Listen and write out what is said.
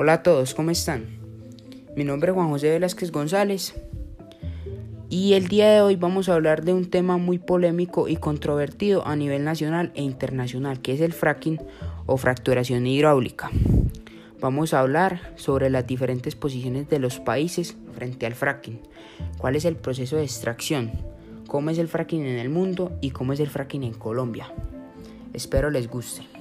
Hola a todos, ¿cómo están? Mi nombre es Juan José Velázquez González y el día de hoy vamos a hablar de un tema muy polémico y controvertido a nivel nacional e internacional, que es el fracking o fracturación hidráulica. Vamos a hablar sobre las diferentes posiciones de los países frente al fracking, cuál es el proceso de extracción, cómo es el fracking en el mundo y cómo es el fracking en Colombia. Espero les guste.